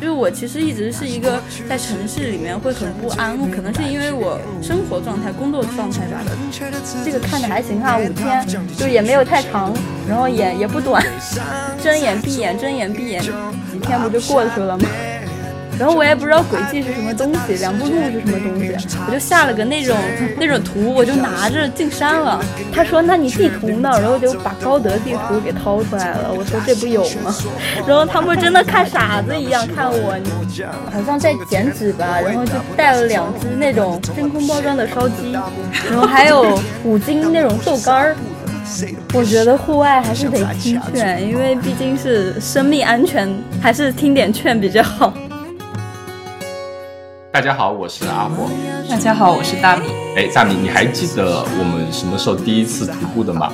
因为我其实一直是一个在城市里面会很不安，可能是因为我生活状态、工作状态吧的。这个看着还行哈，五天就也没有太长，然后也也不短，睁眼闭眼睁眼闭眼，几天不就过去了吗？然后我也不知道轨迹是什么东西，两步路是什么东西，我就下了个那种那种图，我就拿着进山了。他说：“那你地图呢？”然后就把高德地图给掏出来了。我说：“这不有吗？” 然后他们真的看傻子一样看我，好像在剪纸吧。然后就带了两只那种真空包装的烧鸡，然后还有五斤那种豆干儿。我觉得户外还是得听劝，因为毕竟是生命安全，还是听点劝比较好。大家好，我是阿火。大家好，我是大米。哎，大米，你还记得我们什么时候第一次徒步的吗？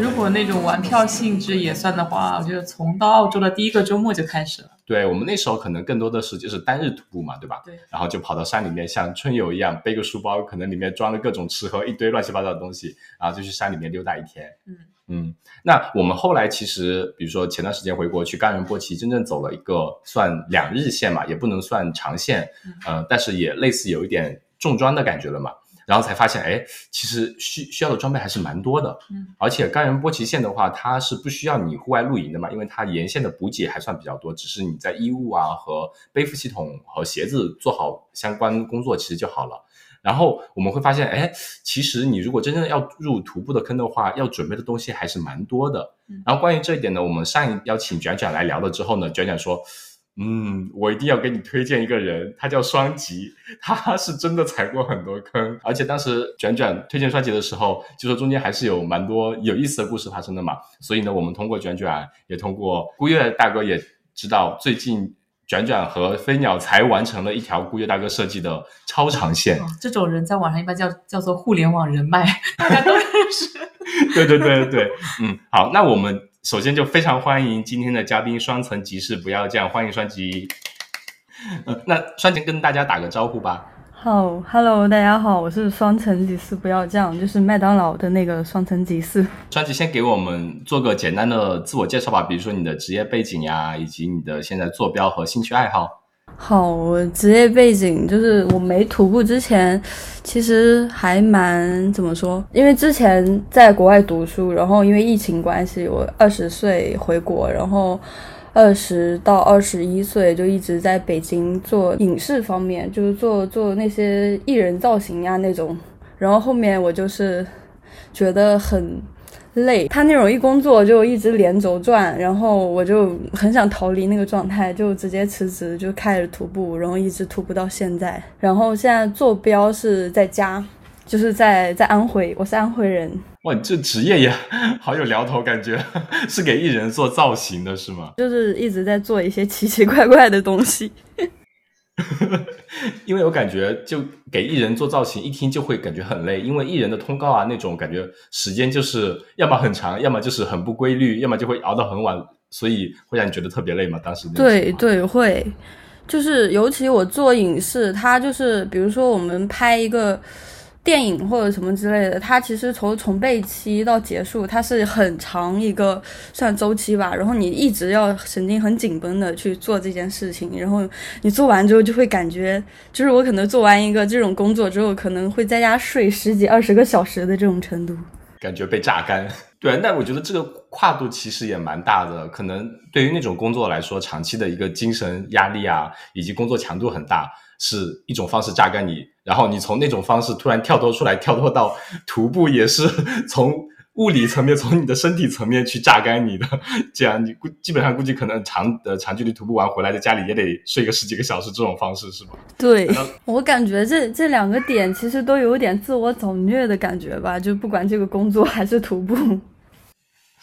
如果那种玩票性质也算的话，我觉得从到澳洲的第一个周末就开始了。对我们那时候可能更多的是就是单日徒步嘛，对吧？对。然后就跑到山里面，像春游一样，背个书包，可能里面装了各种吃喝，一堆乱七八糟的东西，然后就去山里面溜达一天。嗯。嗯，那我们后来其实，比如说前段时间回国去冈仁波齐，真正走了一个算两日线嘛，也不能算长线，呃，但是也类似有一点重装的感觉了嘛。然后才发现，哎，其实需需要的装备还是蛮多的。嗯，而且冈仁波齐线的话，它是不需要你户外露营的嘛，因为它沿线的补给还算比较多，只是你在衣物啊和背负系统和鞋子做好相关工作，其实就好了。然后我们会发现，哎，其实你如果真正要入徒步的坑的话，要准备的东西还是蛮多的。然后关于这一点呢，我们上一邀请卷卷来聊了之后呢，卷卷说，嗯，我一定要给你推荐一个人，他叫双吉，他是真的踩过很多坑，而且当时卷卷推荐双吉的时候，就说中间还是有蛮多有意思的故事发生的嘛。所以呢，我们通过卷卷，也通过孤月大哥也知道最近。卷卷和飞鸟才完成了一条顾月大哥设计的超长线。这种人在网上一般叫叫做互联网人脉，大家都认识。对对对对对，嗯，好，那我们首先就非常欢迎今天的嘉宾双层集市，不要这样，欢迎双吉。嗯，那双吉跟大家打个招呼吧。好，Hello，大家好，我是双层吉士，不要这样，就是麦当劳的那个双层吉士。专辑先给我们做个简单的自我介绍吧，比如说你的职业背景呀，以及你的现在坐标和兴趣爱好。好，我职业背景就是我没徒步之前，其实还蛮怎么说，因为之前在国外读书，然后因为疫情关系，我二十岁回国，然后。二十到二十一岁就一直在北京做影视方面，就是做做那些艺人造型呀那种。然后后面我就是觉得很累，他那种一工作就一直连轴转，然后我就很想逃离那个状态，就直接辞职，就开始徒步，然后一直徒步到现在。然后现在坐标是在家，就是在在安徽，我是安徽人。哇，你这职业也 好有聊头，感觉是给艺人做造型的是吗？就是一直在做一些奇奇怪怪的东西。因为我感觉就给艺人做造型，一听就会感觉很累，因为艺人的通告啊那种感觉时间就是要么很长，要么就是很不规律，要么就会熬到很晚，所以会让你觉得特别累嘛。当时对对会，就是尤其我做影视，它就是比如说我们拍一个。电影或者什么之类的，它其实从从备期到结束，它是很长一个算周期吧。然后你一直要神经很紧绷的去做这件事情，然后你做完之后就会感觉，就是我可能做完一个这种工作之后，可能会在家睡十几二十个小时的这种程度，感觉被榨干。对，那我觉得这个跨度其实也蛮大的，可能对于那种工作来说，长期的一个精神压力啊，以及工作强度很大。是一种方式榨干你，然后你从那种方式突然跳脱出来，跳脱到徒步也是从物理层面、从你的身体层面去榨干你的。这样你估基本上估计可能长呃长距离徒步完回来，在家里也得睡个十几个小时，这种方式是吧？对，我感觉这这两个点其实都有点自我找虐的感觉吧，就不管这个工作还是徒步。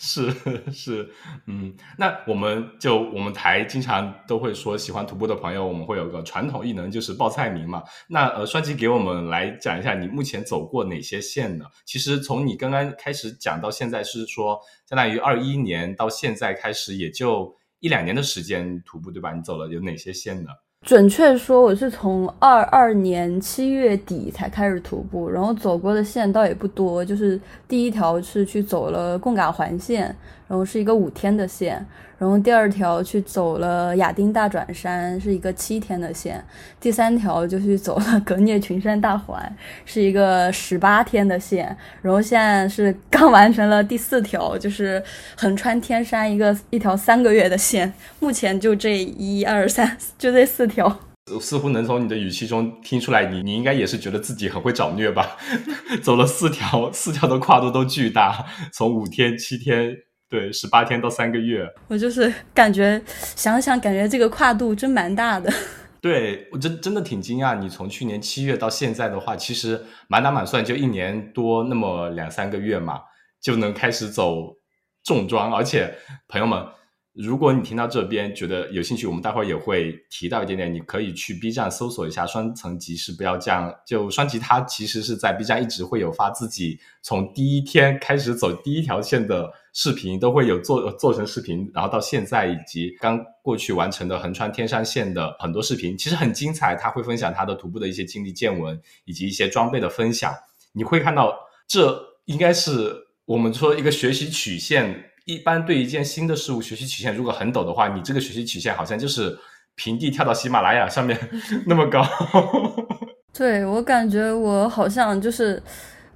是 是，嗯，那我们就我们台经常都会说，喜欢徒步的朋友，我们会有个传统异能，就是报菜名嘛。那呃，双吉给我们来讲一下，你目前走过哪些线呢？其实从你刚刚开始讲到现在，是说相当于二一年到现在开始，也就一两年的时间徒步，对吧？你走了有哪些线呢？准确说，我是从二二年七月底才开始徒步，然后走过的线倒也不多，就是第一条是去走了贡嘎环线，然后是一个五天的线，然后第二条去走了亚丁大转山，是一个七天的线，第三条就去走了格聂群山大环，是一个十八天的线，然后现在是刚完成了第四条，就是横穿天山一个一条三个月的线，目前就这一二三，就这四条。似乎能从你的语气中听出来，你你应该也是觉得自己很会找虐吧？走了四条，四条的跨度都巨大，从五天、七天，对，十八天到三个月。我就是感觉想想，感觉这个跨度真蛮大的。对我真真的挺惊讶，你从去年七月到现在的话，其实满打满算就一年多那么两三个月嘛，就能开始走重装，而且朋友们。如果你听到这边觉得有兴趣，我们待会儿也会提到一点点，你可以去 B 站搜索一下“双层集市不要这样”。就双吉他其实是在 B 站一直会有发自己从第一天开始走第一条线的视频，都会有做做成视频，然后到现在以及刚过去完成的横穿天山线的很多视频，其实很精彩。他会分享他的徒步的一些经历见闻，以及一些装备的分享。你会看到，这应该是我们说一个学习曲线。一般对一件新的事物，学习曲线如果很陡的话，你这个学习曲线好像就是平地跳到喜马拉雅上面 那么高。对我感觉我好像就是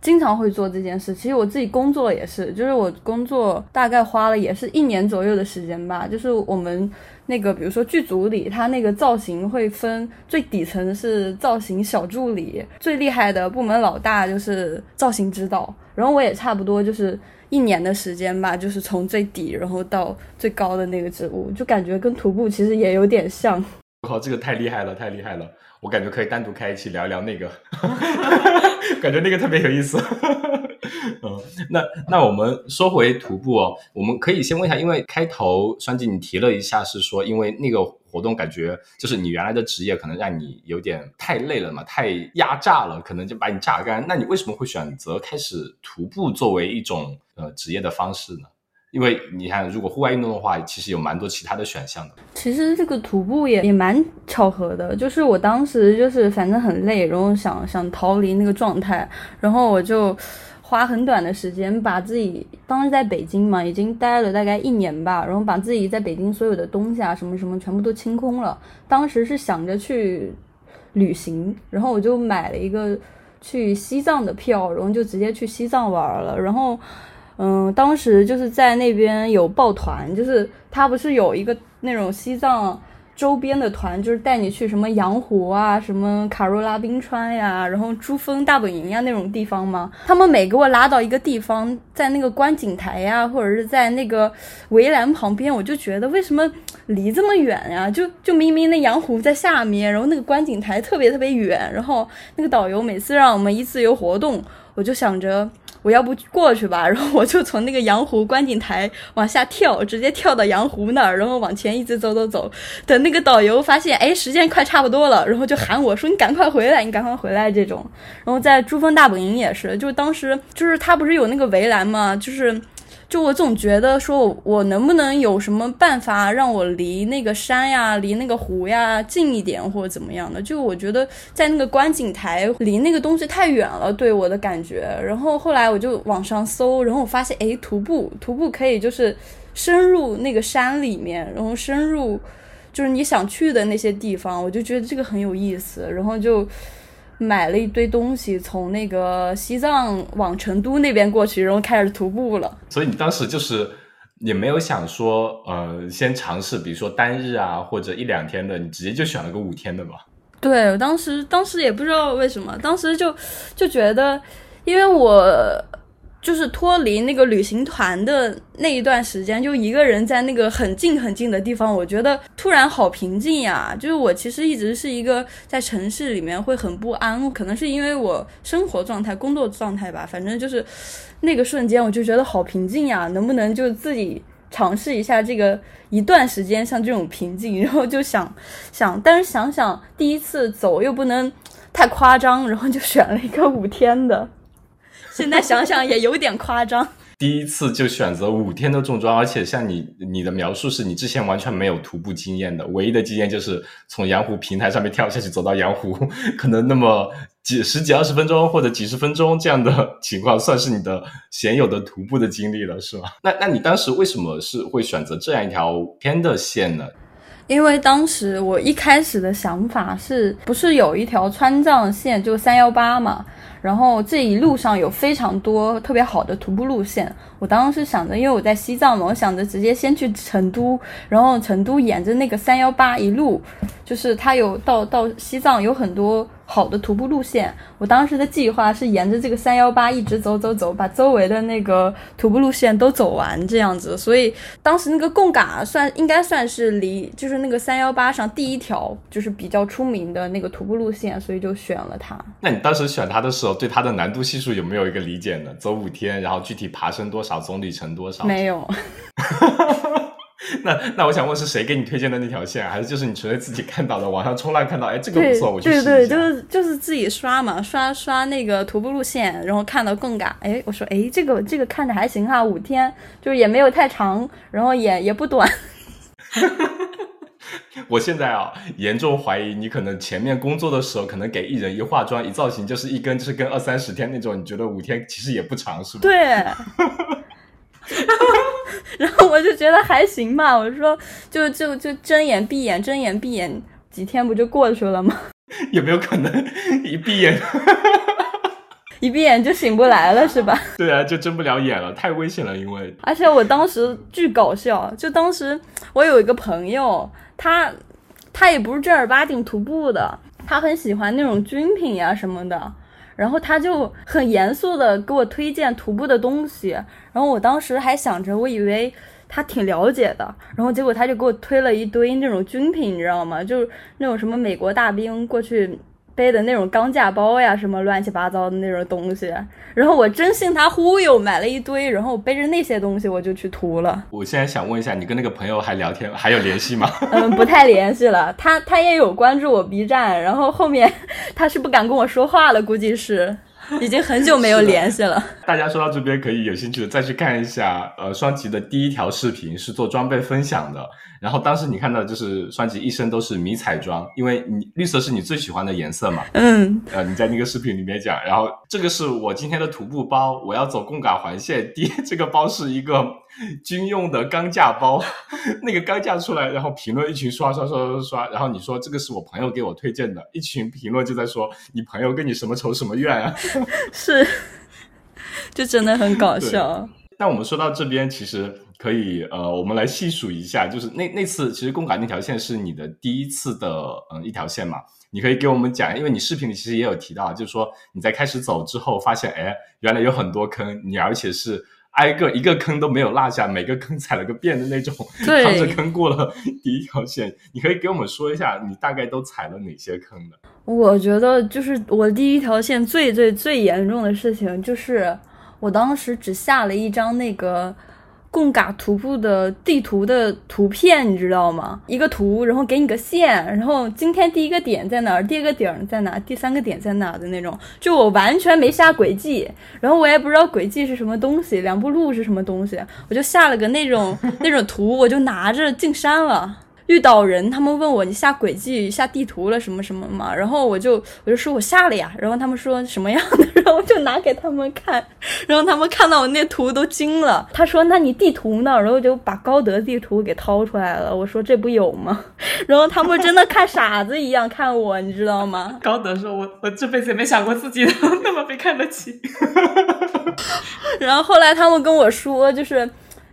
经常会做这件事。其实我自己工作也是，就是我工作大概花了也是一年左右的时间吧。就是我们那个比如说剧组里，它那个造型会分最底层是造型小助理，最厉害的部门老大就是造型指导。然后我也差不多就是。一年的时间吧，就是从最底然后到最高的那个植物，就感觉跟徒步其实也有点像。我靠，这个太厉害了，太厉害了！我感觉可以单独开一期聊一聊那个，感觉那个特别有意思。那那我们说回徒步哦，我们可以先问一下，因为开头双吉你提了一下，是说因为那个活动感觉就是你原来的职业可能让你有点太累了嘛，太压榨了，可能就把你榨干。那你为什么会选择开始徒步作为一种呃职业的方式呢？因为你看，如果户外运动的话，其实有蛮多其他的选项的。其实这个徒步也也蛮巧合的，就是我当时就是反正很累，然后想想逃离那个状态，然后我就。花很短的时间，把自己当时在北京嘛，已经待了大概一年吧，然后把自己在北京所有的东西啊，什么什么全部都清空了。当时是想着去旅行，然后我就买了一个去西藏的票，然后就直接去西藏玩了。然后，嗯，当时就是在那边有抱团，就是他不是有一个那种西藏。周边的团就是带你去什么羊湖啊，什么卡若拉冰川呀，然后珠峰大本营呀那种地方吗？他们每给我拉到一个地方，在那个观景台呀，或者是在那个围栏旁边，我就觉得为什么离这么远呀？就就明明那羊湖在下面，然后那个观景台特别特别远，然后那个导游每次让我们一自由活动，我就想着。我要不过去吧，然后我就从那个羊湖观景台往下跳，直接跳到羊湖那儿，然后往前一直走走走。等那个导游发现，哎，时间快差不多了，然后就喊我说：“你赶快回来，你赶快回来。”这种。然后在珠峰大本营也是，就当时就是他不是有那个围栏嘛？就是。就我总觉得说，我能不能有什么办法让我离那个山呀、离那个湖呀近一点，或者怎么样的？就我觉得在那个观景台离那个东西太远了，对我的感觉。然后后来我就网上搜，然后我发现，哎，徒步，徒步可以就是深入那个山里面，然后深入就是你想去的那些地方，我就觉得这个很有意思，然后就。买了一堆东西，从那个西藏往成都那边过去，然后开始徒步了。所以你当时就是也没有想说，呃，先尝试，比如说单日啊，或者一两天的，你直接就选了个五天的吧？对，我当时当时也不知道为什么，当时就就觉得，因为我。就是脱离那个旅行团的那一段时间，就一个人在那个很近很近的地方，我觉得突然好平静呀。就是我其实一直是一个在城市里面会很不安，可能是因为我生活状态、工作状态吧。反正就是那个瞬间，我就觉得好平静呀。能不能就自己尝试一下这个一段时间像这种平静？然后就想想，但是想想第一次走又不能太夸张，然后就选了一个五天的。现在想想也有点夸张。第一次就选择五天的重装，而且像你你的描述是你之前完全没有徒步经验的，唯一的经验就是从羊湖平台上面跳下去走到羊湖，可能那么几十几二十分钟或者几十分钟这样的情况，算是你的鲜有的徒步的经历了，是吗？那那你当时为什么是会选择这样一条偏的线呢？因为当时我一开始的想法是不是有一条川藏线，就三幺八嘛，然后这一路上有非常多特别好的徒步路线。我当时想着，因为我在西藏嘛，我想着直接先去成都，然后成都沿着那个三幺八一路，就是它有到到西藏有很多。好的徒步路线，我当时的计划是沿着这个三幺八一直走走走，把周围的那个徒步路线都走完这样子。所以当时那个贡嘎算应该算是离就是那个三幺八上第一条就是比较出名的那个徒步路线，所以就选了它。那你当时选它的时候，对它的难度系数有没有一个理解呢？走五天，然后具体爬升多少，总里程多少？没有。那那我想问是谁给你推荐的那条线，还是就是你纯粹自己看到的？网上冲浪看到，哎，这个不错，我去试一下。对对，就是就是自己刷嘛，刷刷那个徒步路线，然后看到贡嘎，哎，我说，哎，这个这个看着还行哈，五天就是也没有太长，然后也也不短。我现在啊，严重怀疑你可能前面工作的时候，可能给艺人一化妆一造型，就是一根就是跟二三十天那种，你觉得五天其实也不长，是吧？对。然后我就觉得还行吧，我说就就就睁眼闭眼睁眼闭眼，几天不就过去了吗？有没有可能一闭眼，一闭眼就醒不来了是吧？对啊，就睁不了眼了，太危险了，因为而且我当时巨搞笑，就当时我有一个朋友，他他也不是正儿八经徒步的，他很喜欢那种军品呀什么的。然后他就很严肃的给我推荐徒步的东西，然后我当时还想着，我以为他挺了解的，然后结果他就给我推了一堆那种军品，你知道吗？就是那种什么美国大兵过去。背的那种钢架包呀，什么乱七八糟的那种东西，然后我真信他忽悠，买了一堆，然后我背着那些东西我就去涂了。我现在想问一下，你跟那个朋友还聊天，还有联系吗？嗯，不太联系了。他他也有关注我 B 站，然后后面 他是不敢跟我说话了，估计是。已经很久没有联系了。大家说到这边，可以有兴趣的再去看一下，呃，双吉的第一条视频是做装备分享的。然后当时你看到就是双吉一身都是迷彩装，因为你绿色是你最喜欢的颜色嘛。嗯。呃，你在那个视频里面讲，然后这个是我今天的徒步包，我要走贡嘎环线。第一这个包是一个。军用的钢架包，那个钢架出来，然后评论一群刷刷刷刷刷，然后你说这个是我朋友给我推荐的，一群评论就在说你朋友跟你什么仇什么怨啊？是，就真的很搞笑。那我们说到这边，其实可以呃，我们来细数一下，就是那那次其实公港那条线是你的第一次的嗯一条线嘛？你可以给我们讲，因为你视频里其实也有提到，就是说你在开始走之后，发现哎，原来有很多坑，你而且是。挨个一个坑都没有落下，每个坑踩了个遍的那种，趟着坑过了第一条线。你可以给我们说一下，你大概都踩了哪些坑的？我觉得就是我第一条线最最最严重的事情，就是我当时只下了一张那个。贡嘎徒步的地图的图片，你知道吗？一个图，然后给你个线，然后今天第一个点在哪儿，第二个点在哪，第三个点在哪的那种。就我完全没下轨迹，然后我也不知道轨迹是什么东西，两步路是什么东西，我就下了个那种那种图，我就拿着进山了。遇到人，他们问我你下轨迹、下地图了什么什么嘛，然后我就我就说我下了呀，然后他们说什么样的，然后就拿给他们看，然后他们看到我那图都惊了。他说那你地图呢？然后就把高德地图给掏出来了。我说这不有吗？然后他们真的看傻子一样看我，你知道吗？高德说我我这辈子也没想过自己那么被看得起。然后后来他们跟我说就是。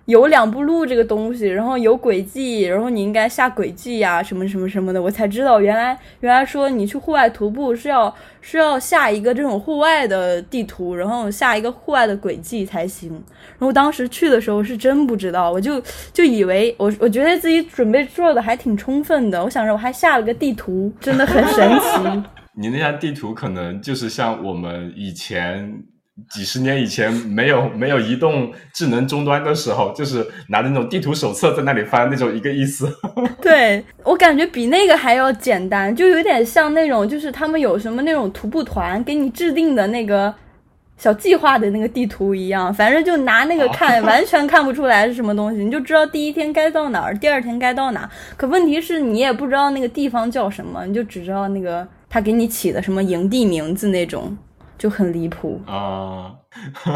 有两步路这个东西，然后有轨迹，然后你应该下轨迹呀，什么什么什么的，我才知道原来原来说你去户外徒步是要是要下一个这种户外的地图，然后下一个户外的轨迹才行。然后当时去的时候是真不知道，我就就以为我我觉得自己准备做的还挺充分的，我想着我还下了个地图，真的很神奇。你那张地图可能就是像我们以前。几十年以前没有 没有移动智能终端的时候，就是拿那种地图手册在那里翻那种一个意思。对我感觉比那个还要简单，就有点像那种就是他们有什么那种徒步团给你制定的那个小计划的那个地图一样，反正就拿那个看，完全看不出来是什么东西，你就知道第一天该到哪儿，第二天该到哪。可问题是你也不知道那个地方叫什么，你就只知道那个。他给你起的什么营地名字那种，就很离谱啊。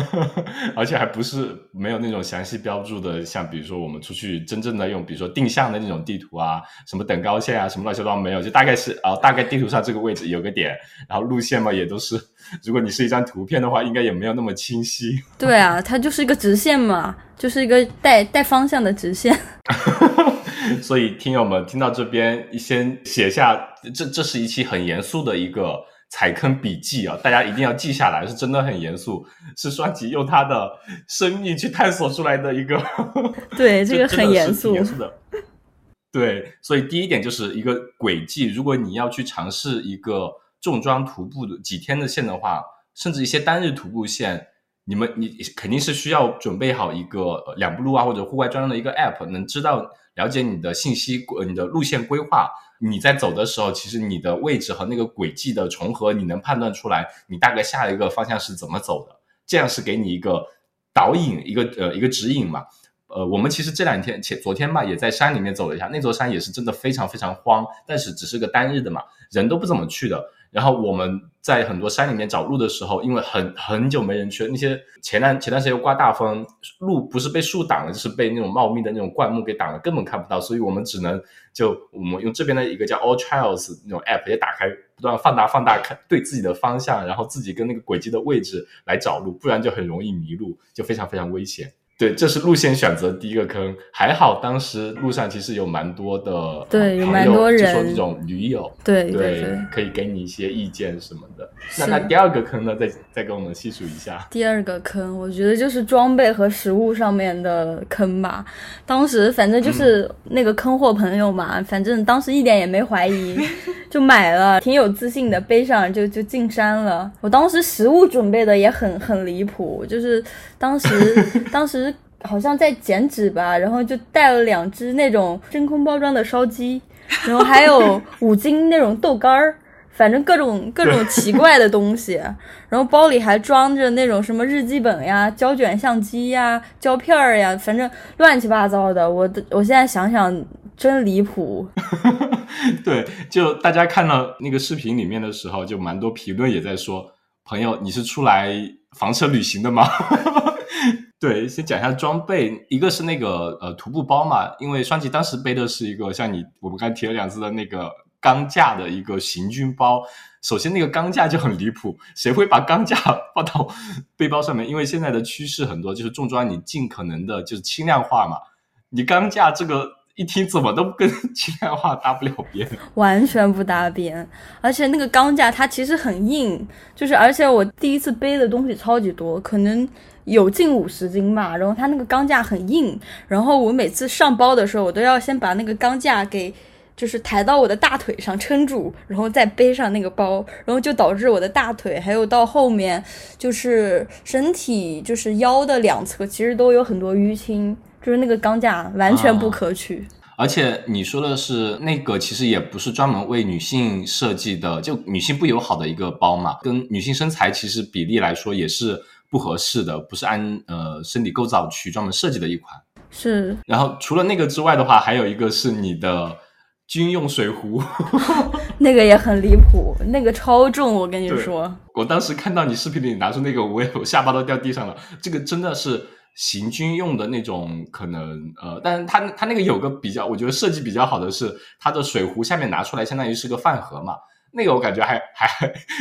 而且还不是没有那种详细标注的，像比如说我们出去真正的用，比如说定向的那种地图啊，什么等高线啊，什么乱七八糟没有，就大概是啊，大概地图上这个位置有个点，然后路线嘛也都是，如果你是一张图片的话，应该也没有那么清晰。对啊，它就是一个直线嘛，就是一个带带方向的直线。所以听友们听到这边，先写下，这这是一期很严肃的一个。踩坑笔记啊，大家一定要记下来，是真的很严肃，是双吉用他的生命去探索出来的一个。对，这个很严肃。严肃的。对，所以第一点就是一个轨迹。如果你要去尝试一个重装徒步的几天的线的话，甚至一些单日徒步线，你们你肯定是需要准备好一个两步路啊，或者户外专用的一个 app，能知道了解你的信息，你的路线规划。你在走的时候，其实你的位置和那个轨迹的重合，你能判断出来，你大概下一个方向是怎么走的，这样是给你一个导引，一个呃一个指引嘛。呃，我们其实这两天前昨天吧，也在山里面走了一下，那座山也是真的非常非常荒，但是只是个单日的嘛，人都不怎么去的。然后我们在很多山里面找路的时候，因为很很久没人去了，那些前段前段时间又刮大风，路不是被树挡了，就是被那种茂密的那种灌木给挡了，根本看不到。所以我们只能就我们用这边的一个叫 All Trails 那种 app 也打开，不断放大放大看对自己的方向，然后自己跟那个轨迹的位置来找路，不然就很容易迷路，就非常非常危险。对，这是路线选择第一个坑，还好当时路上其实有蛮多的，对，有蛮多人，就说这种驴友，对对对，可以给你一些意见什么的。那那第二个坑呢？再再给我们细数一下。第二个坑，我觉得就是装备和食物上面的坑吧。当时反正就是那个坑货朋友嘛，反正当时一点也没怀疑，就买了，挺有自信的，背上就就进山了。我当时食物准备的也很很离谱，就是当时 当时。好像在减脂吧，然后就带了两只那种真空包装的烧鸡，然后还有五斤那种豆干儿，反正各种各种奇怪的东西。然后包里还装着那种什么日记本呀、胶卷相机呀、胶片儿呀，反正乱七八糟的。我我现在想想真离谱。对，就大家看到那个视频里面的时候，就蛮多评论也在说：“朋友，你是出来房车旅行的吗？” 对，先讲一下装备，一个是那个呃徒步包嘛，因为双吉当时背的是一个像你我们刚提了两次的那个钢架的一个行军包。首先那个钢架就很离谱，谁会把钢架放到 背包上面？因为现在的趋势很多就是重装，你尽可能的就是轻量化嘛。你钢架这个一听怎么都跟 轻量化搭不了边，完全不搭边。而且那个钢架它其实很硬，就是而且我第一次背的东西超级多，可能。有近五十斤吧，然后它那个钢架很硬，然后我每次上包的时候，我都要先把那个钢架给就是抬到我的大腿上撑住，然后再背上那个包，然后就导致我的大腿还有到后面就是身体就是腰的两侧其实都有很多淤青，就是那个钢架完全不可取。而且你说的是那个其实也不是专门为女性设计的，就女性不友好的一个包嘛，跟女性身材其实比例来说也是。不合适的，不是按呃身体构造去专门设计的一款。是。然后除了那个之外的话，还有一个是你的军用水壶，那个也很离谱，那个超重，我跟你说。我当时看到你视频里拿出那个，我也我下巴都掉地上了。这个真的是行军用的那种，可能呃，但是它它那个有个比较，我觉得设计比较好的是，它的水壶下面拿出来，相当于是个饭盒嘛。那个我感觉还还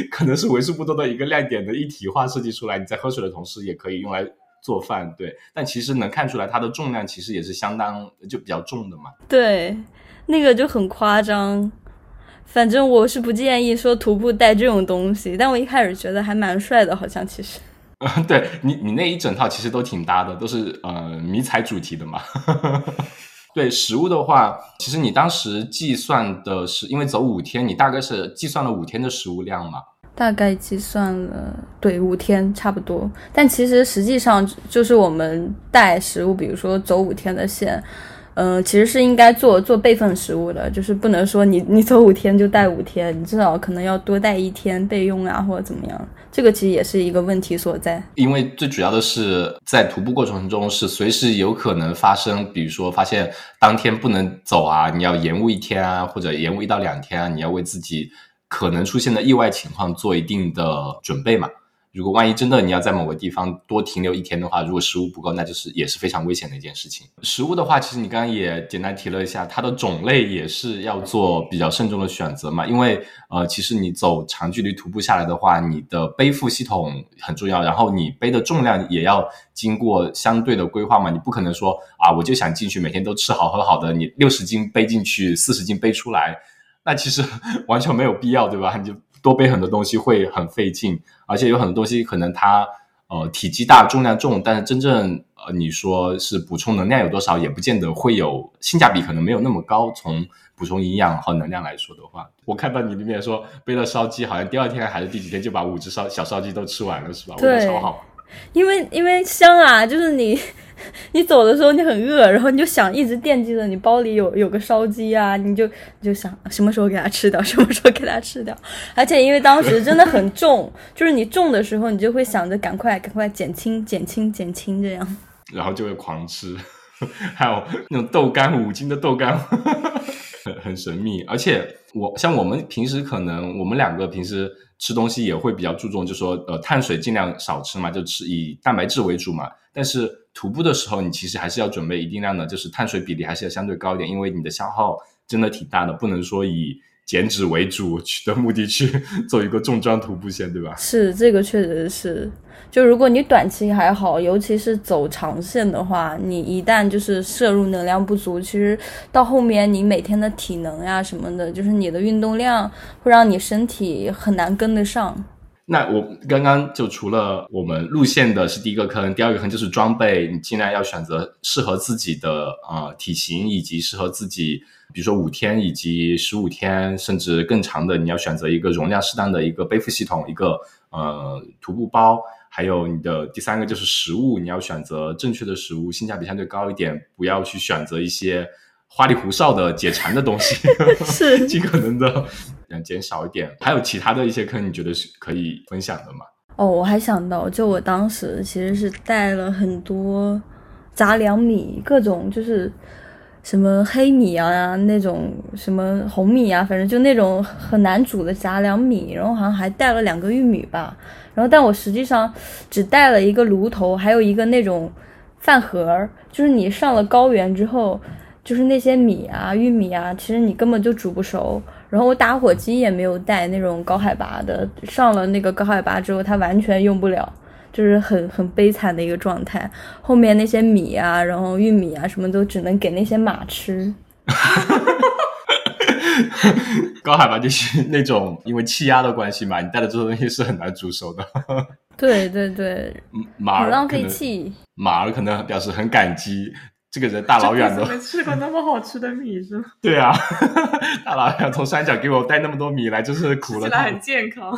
可能是为数不多的一个亮点的一体化设计出来，你在喝水的同时也可以用来做饭，对。但其实能看出来它的重量其实也是相当就比较重的嘛。对，那个就很夸张。反正我是不建议说徒步带这种东西，但我一开始觉得还蛮帅的，好像其实。对你你那一整套其实都挺搭的，都是呃迷彩主题的嘛。对食物的话，其实你当时计算的是，因为走五天，你大概是计算了五天的食物量嘛？大概计算了，对，五天差不多。但其实实际上就是我们带食物，比如说走五天的线。嗯，其实是应该做做备份食物的，就是不能说你你走五天就带五天，你至少可能要多带一天备用啊，或者怎么样。这个其实也是一个问题所在。因为最主要的是在徒步过程中是随时有可能发生，比如说发现当天不能走啊，你要延误一天啊，或者延误一到两天啊，你要为自己可能出现的意外情况做一定的准备嘛。如果万一真的你要在某个地方多停留一天的话，如果食物不够，那就是也是非常危险的一件事情。食物的话，其实你刚刚也简单提了一下，它的种类也是要做比较慎重的选择嘛。因为呃，其实你走长距离徒步下来的话，你的背负系统很重要，然后你背的重量也要经过相对的规划嘛。你不可能说啊，我就想进去每天都吃好喝好的，你六十斤背进去，四十斤背出来，那其实 完全没有必要，对吧？你就。多背很多东西会很费劲，而且有很多东西可能它呃体积大、重量重，但是真正呃你说是补充能量有多少，也不见得会有性价比，可能没有那么高。从补充营养和能量来说的话，我看到你里面说背了烧鸡，好像第二天还是第几天就把五只烧小烧鸡都吃完了，是吧？对，超好。因为因为香啊，就是你你走的时候你很饿，然后你就想一直惦记着你包里有有个烧鸡啊，你就你就想什么时候给它吃掉，什么时候给它吃掉。而且因为当时真的很重，就是你重的时候，你就会想着赶快赶快减轻减轻减轻这样，然后就会狂吃。还有那种豆干，五斤的豆干，很 很神秘。而且我像我们平时可能我们两个平时。吃东西也会比较注重，就说呃碳水尽量少吃嘛，就吃以蛋白质为主嘛。但是徒步的时候，你其实还是要准备一定量的，就是碳水比例还是要相对高一点，因为你的消耗真的挺大的，不能说以。减脂为主的目的去 做一个重装徒步线，对吧？是这个，确实是。就如果你短期还好，尤其是走长线的话，你一旦就是摄入能量不足，其实到后面你每天的体能呀什么的，就是你的运动量会让你身体很难跟得上。那我刚刚就除了我们路线的是第一个坑，第二个坑就是装备，你尽量要选择适合自己的呃体型以及适合自己。比如说五天以及十五天，甚至更长的，你要选择一个容量适当的一个背负系统，一个呃徒步包，还有你的第三个就是食物，你要选择正确的食物，性价比相对高一点，不要去选择一些花里胡哨的解馋的东西，是尽可能的减少一点。还有其他的一些坑，你觉得是可以分享的吗？哦，我还想到，就我当时其实是带了很多杂粮米，各种就是。什么黑米啊，那种什么红米啊，反正就那种很难煮的杂粮米，然后好像还带了两个玉米吧，然后但我实际上只带了一个炉头，还有一个那种饭盒，就是你上了高原之后，就是那些米啊、玉米啊，其实你根本就煮不熟，然后我打火机也没有带那种高海拔的，上了那个高海拔之后，它完全用不了。就是很很悲惨的一个状态，后面那些米啊，然后玉米啊，什么都只能给那些马吃。高海拔就是那种，因为气压的关系嘛，你带的这些东西是很难煮熟的。对对对，马儿浪费气。马儿可能表示很感激这个人大老远的，没吃过那么好吃的米是吗？对啊，大老远从山脚给我带那么多米来，就是苦了。起来很健康。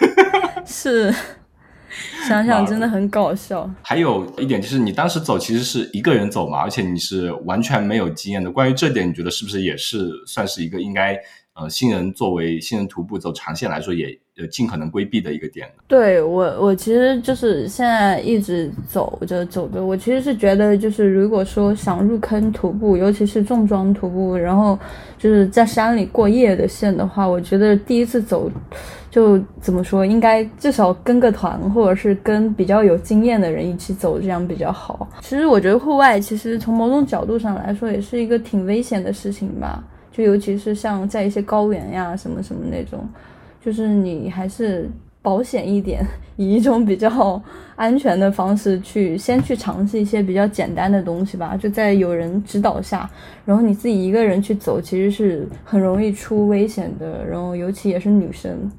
是。想想真的很搞笑。还有一点就是，你当时走其实是一个人走嘛，而且你是完全没有经验的。关于这点，你觉得是不是也是算是一个应该呃新人作为新人徒步走长线来说，也呃尽可能规避的一个点？对我，我其实就是现在一直走着走着，我其实是觉得，就是如果说想入坑徒步，尤其是重装徒步，然后就是在山里过夜的线的话，我觉得第一次走。就怎么说，应该至少跟个团，或者是跟比较有经验的人一起走，这样比较好。其实我觉得户外，其实从某种角度上来说，也是一个挺危险的事情吧。就尤其是像在一些高原呀，什么什么那种，就是你还是保险一点，以一种比较安全的方式去先去尝试一些比较简单的东西吧。就在有人指导下，然后你自己一个人去走，其实是很容易出危险的。然后尤其也是女生。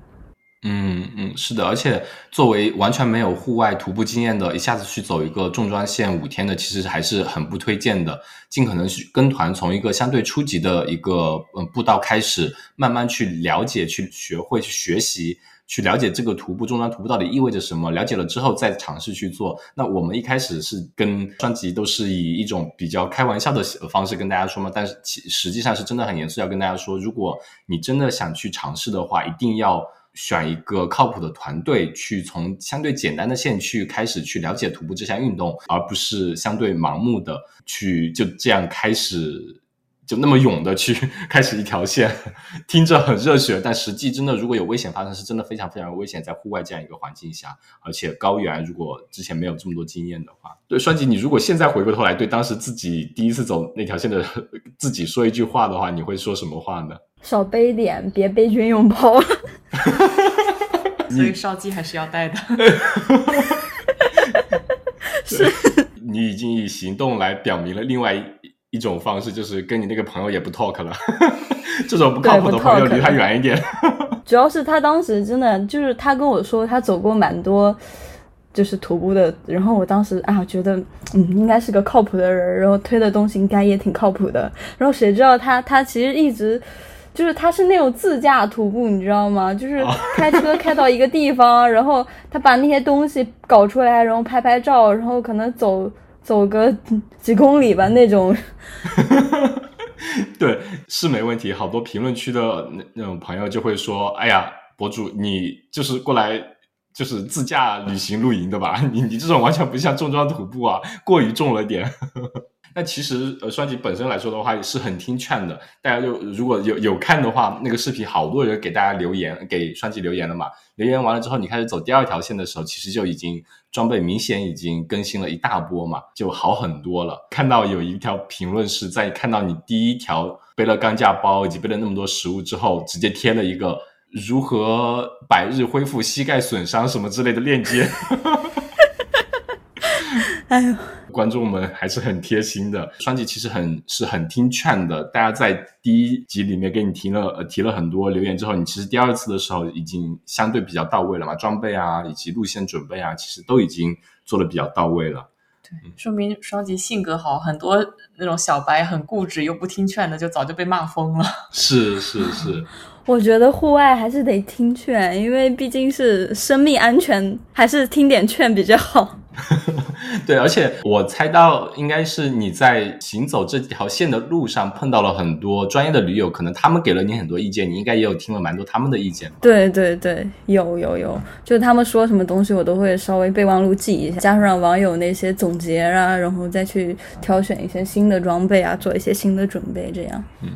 嗯嗯，是的，而且作为完全没有户外徒步经验的，一下子去走一个重装线五天的，其实还是很不推荐的。尽可能去跟团，从一个相对初级的一个嗯步道开始，慢慢去了解、去学会、去学习、去了解这个徒步重装徒步到底意味着什么。了解了之后，再尝试去做。那我们一开始是跟专辑都是以一种比较开玩笑的方式跟大家说嘛，但是其实际上是真的很严肃，要跟大家说，如果你真的想去尝试的话，一定要。选一个靠谱的团队，去从相对简单的线去开始去了解徒步这项运动，而不是相对盲目的去就这样开始就那么勇的去 开始一条线，听着很热血，但实际真的如果有危险发生，是真的非常非常危险，在户外这样一个环境下，而且高原，如果之前没有这么多经验的话，对双吉，你如果现在回过头来对当时自己第一次走那条线的 自己说一句话的话，你会说什么话呢？少背点，别背军用包。所以烧鸡还是要带的。是 你已经以行动来表明了另外一一种方式，就是跟你那个朋友也不 talk 了。这种不靠谱的朋友离他远一点。主要是他当时真的就是他跟我说他走过蛮多就是徒步的，然后我当时啊觉得嗯应该是个靠谱的人，然后推的东西应该也挺靠谱的。然后谁知道他他其实一直。就是他是那种自驾徒步，你知道吗？就是开车开到一个地方，然后他把那些东西搞出来，然后拍拍照，然后可能走走个几公里吧那种。对，是没问题。好多评论区的那那种朋友就会说：“哎呀，博主你就是过来就是自驾旅行露营的吧？你你这种完全不像重装徒步啊，过于重了点。”那其实，呃，双吉本身来说的话，也是很听劝的。大家就如果有有看的话，那个视频好多人给大家留言，给双吉留言了嘛。留言完了之后，你开始走第二条线的时候，其实就已经装备明显已经更新了一大波嘛，就好很多了。看到有一条评论是在看到你第一条背了钢架包以及背了那么多食物之后，直接贴了一个如何百日恢复膝盖损伤什么之类的链接。哎呦。观众们还是很贴心的，双吉其实很是很听劝的。大家在第一集里面给你提了呃提了很多留言之后，你其实第二次的时候已经相对比较到位了嘛，装备啊以及路线准备啊，其实都已经做的比较到位了。对，说明双吉性格好，很多那种小白很固执又不听劝的，就早就被骂疯了。是是是，我觉得户外还是得听劝，因为毕竟是生命安全，还是听点劝比较好。对，而且我猜到应该是你在行走这条线的路上碰到了很多专业的驴友，可能他们给了你很多意见，你应该也有听了蛮多他们的意见。对对对，有有有，就他们说什么东西，我都会稍微备忘录记一下，加上网友那些总结啊，然后再去挑选一些新的装备啊，做一些新的准备，这样。嗯，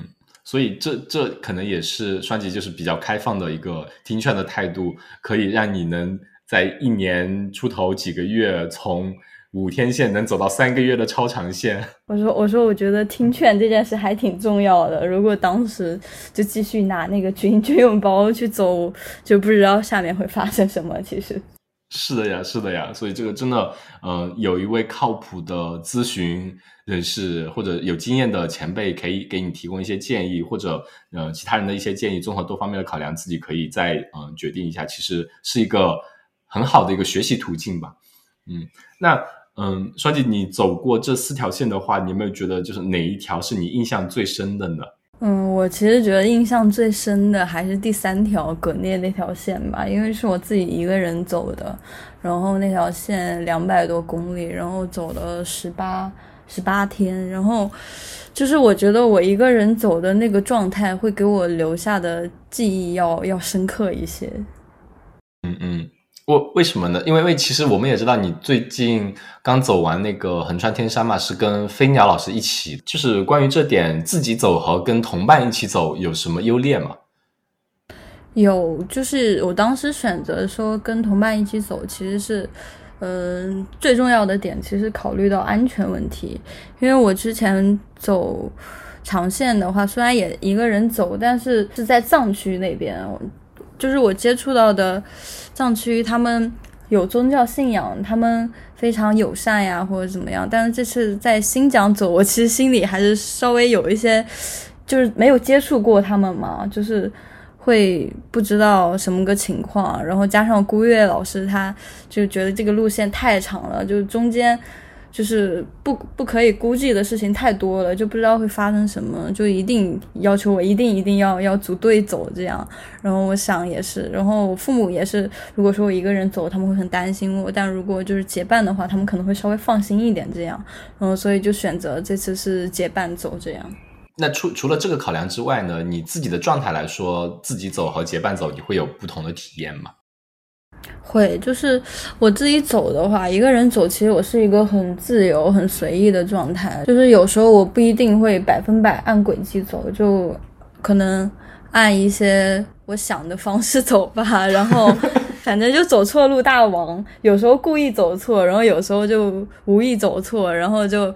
所以这这可能也是双吉就是比较开放的一个听劝的态度，可以让你能。在一年出头几个月，从五天线能走到三个月的超长线。我说，我说，我觉得听劝这件事还挺重要的。如果当时就继续拿那个军军用包去走，就不知道下面会发生什么。其实是的呀，是的呀。所以这个真的，呃，有一位靠谱的咨询人士或者有经验的前辈，可以给你提供一些建议，或者呃其他人的一些建议，综合多方面的考量，自己可以再嗯决定一下。其实是一个。很好的一个学习途径吧，嗯，那嗯，双姐，你走过这四条线的话，你有没有觉得就是哪一条是你印象最深的呢？嗯，我其实觉得印象最深的还是第三条葛聂那条线吧，因为是我自己一个人走的，然后那条线两百多公里，然后走了十八十八天，然后就是我觉得我一个人走的那个状态会给我留下的记忆要要深刻一些。嗯嗯。为为什么呢？因为为其实我们也知道，你最近刚走完那个横穿天山嘛，是跟飞鸟老师一起。就是关于这点，自己走和跟同伴一起走有什么优劣吗？有，就是我当时选择说跟同伴一起走，其实是，嗯，最重要的点其实考虑到安全问题。因为我之前走长线的话，虽然也一个人走，但是是在藏区那边。就是我接触到的藏区，他们有宗教信仰，他们非常友善呀，或者怎么样。但是这次在新疆走，我其实心里还是稍微有一些，就是没有接触过他们嘛，就是会不知道什么个情况。然后加上孤月老师，他就觉得这个路线太长了，就是中间。就是不不可以估计的事情太多了，就不知道会发生什么，就一定要求我一定一定要要组队走这样。然后我想也是，然后我父母也是，如果说我一个人走，他们会很担心我；但如果就是结伴的话，他们可能会稍微放心一点这样。然后所以就选择这次是结伴走这样。那除除了这个考量之外呢，你自己的状态来说，自己走和结伴走，你会有不同的体验吗？会，就是我自己走的话，一个人走，其实我是一个很自由、很随意的状态。就是有时候我不一定会百分百按轨迹走，就可能按一些我想的方式走吧。然后反正就走错路大王，有时候故意走错，然后有时候就无意走错，然后就。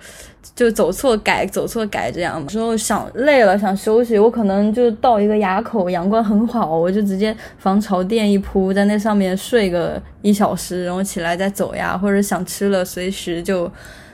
就走错改，走错改这样嘛。时候想累了想休息，我可能就到一个垭口，阳光很好，我就直接防潮垫一铺，在那上面睡个一小时，然后起来再走呀。或者想吃了，随时就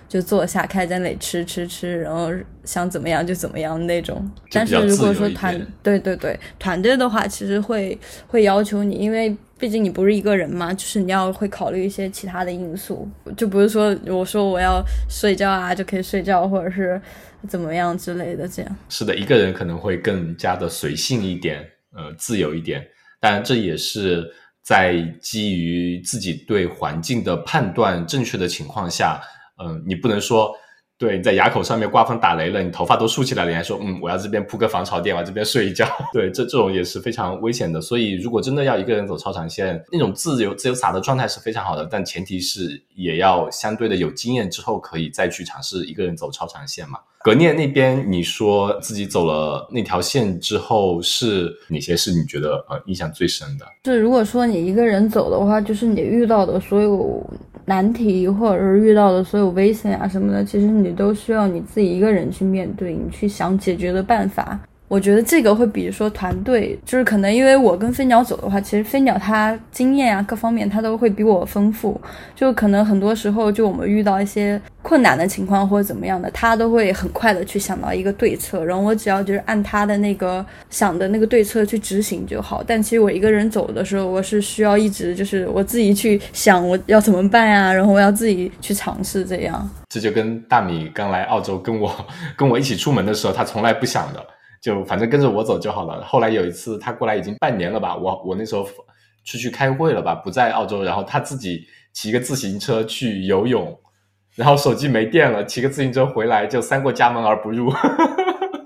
就坐下，开在那里吃吃吃，然后想怎么样就怎么样那种。但是如果说团，对对对，团队的话，其实会会要求你，因为。毕竟你不是一个人嘛，就是你要会考虑一些其他的因素，就不是说我说我要睡觉啊就可以睡觉，或者是怎么样之类的这样。是的，一个人可能会更加的随性一点，呃，自由一点。当然，这也是在基于自己对环境的判断正确的情况下，嗯，你不能说。对，你在垭口上面刮风打雷了，你头发都竖起来了，你还说，嗯，我要这边铺个防潮垫，我这边睡一觉。对，这这种也是非常危险的。所以，如果真的要一个人走超长线，那种自由自由洒的状态是非常好的，但前提是也要相对的有经验之后，可以再去尝试一个人走超长线嘛。格聂那边，你说自己走了那条线之后，是哪些是你觉得呃印象最深的？是如果说你一个人走的话，就是你遇到的所有。难题或者是遇到的所有危险啊什么的，其实你都需要你自己一个人去面对，你去想解决的办法。我觉得这个会比如说团队，就是可能因为我跟飞鸟走的话，其实飞鸟它经验啊各方面它都会比我丰富，就可能很多时候就我们遇到一些困难的情况或者怎么样的，他都会很快的去想到一个对策，然后我只要就是按他的那个想的那个对策去执行就好。但其实我一个人走的时候，我是需要一直就是我自己去想我要怎么办呀，然后我要自己去尝试这样。这就跟大米刚来澳洲跟我 跟我一起出门的时候，他从来不想的。就反正跟着我走就好了。后来有一次他过来已经半年了吧，我我那时候出去开会了吧，不在澳洲，然后他自己骑个自行车去游泳，然后手机没电了，骑个自行车回来就三过家门而不入。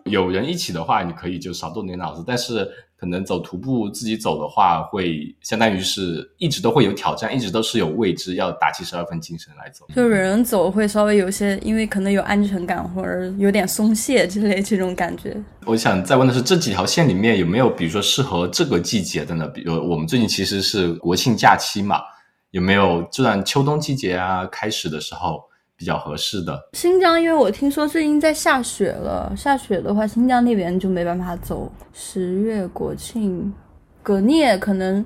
有人一起的话，你可以就少动点脑子，但是。可能走徒步自己走的话，会相当于是一直都会有挑战，一直都是有未知，要打七十二分精神来走。就人走会稍微有些，因为可能有安全感或者有点松懈之类这种感觉。我想再问的是，这几条线里面有没有，比如说适合这个季节的呢？比如我们最近其实是国庆假期嘛，有没有这段秋冬季节啊开始的时候？比较合适的新疆，因为我听说最近在下雪了。下雪的话，新疆那边就没办法走。十月国庆，格聂可能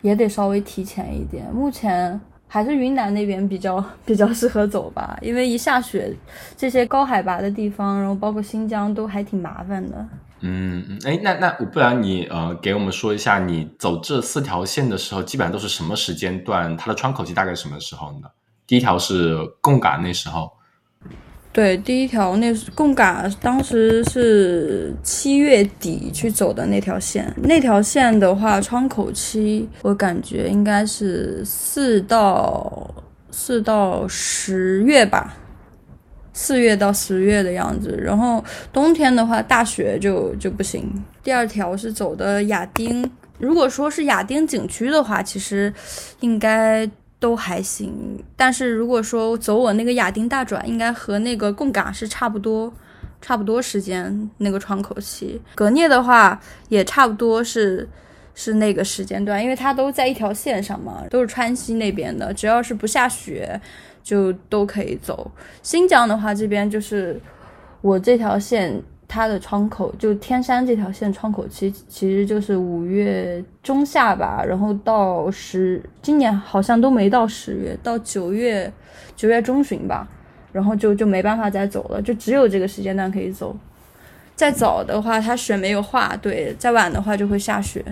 也得稍微提前一点。目前还是云南那边比较 比较适合走吧，因为一下雪，这些高海拔的地方，然后包括新疆都还挺麻烦的。嗯嗯，哎，那那不然你呃给我们说一下，你走这四条线的时候，基本上都是什么时间段？它的窗口期大概什么时候呢？第一条是贡嘎那时候，对，第一条那贡嘎当时是七月底去走的那条线，那条线的话，窗口期我感觉应该是四到四到十月吧，四月到十月的样子。然后冬天的话，大雪就就不行。第二条是走的亚丁，如果说是亚丁景区的话，其实应该。都还行，但是如果说走我那个亚丁大转，应该和那个贡嘎是差不多，差不多时间那个窗口期。格聂的话也差不多是是那个时间段，因为它都在一条线上嘛，都是川西那边的，只要是不下雪就都可以走。新疆的话，这边就是我这条线。它的窗口就天山这条线窗口期其实就是五月中下吧，然后到十今年好像都没到十月，到九月九月中旬吧，然后就就没办法再走了，就只有这个时间段可以走。再早的话，它雪没有化，对；再晚的话就会下雪。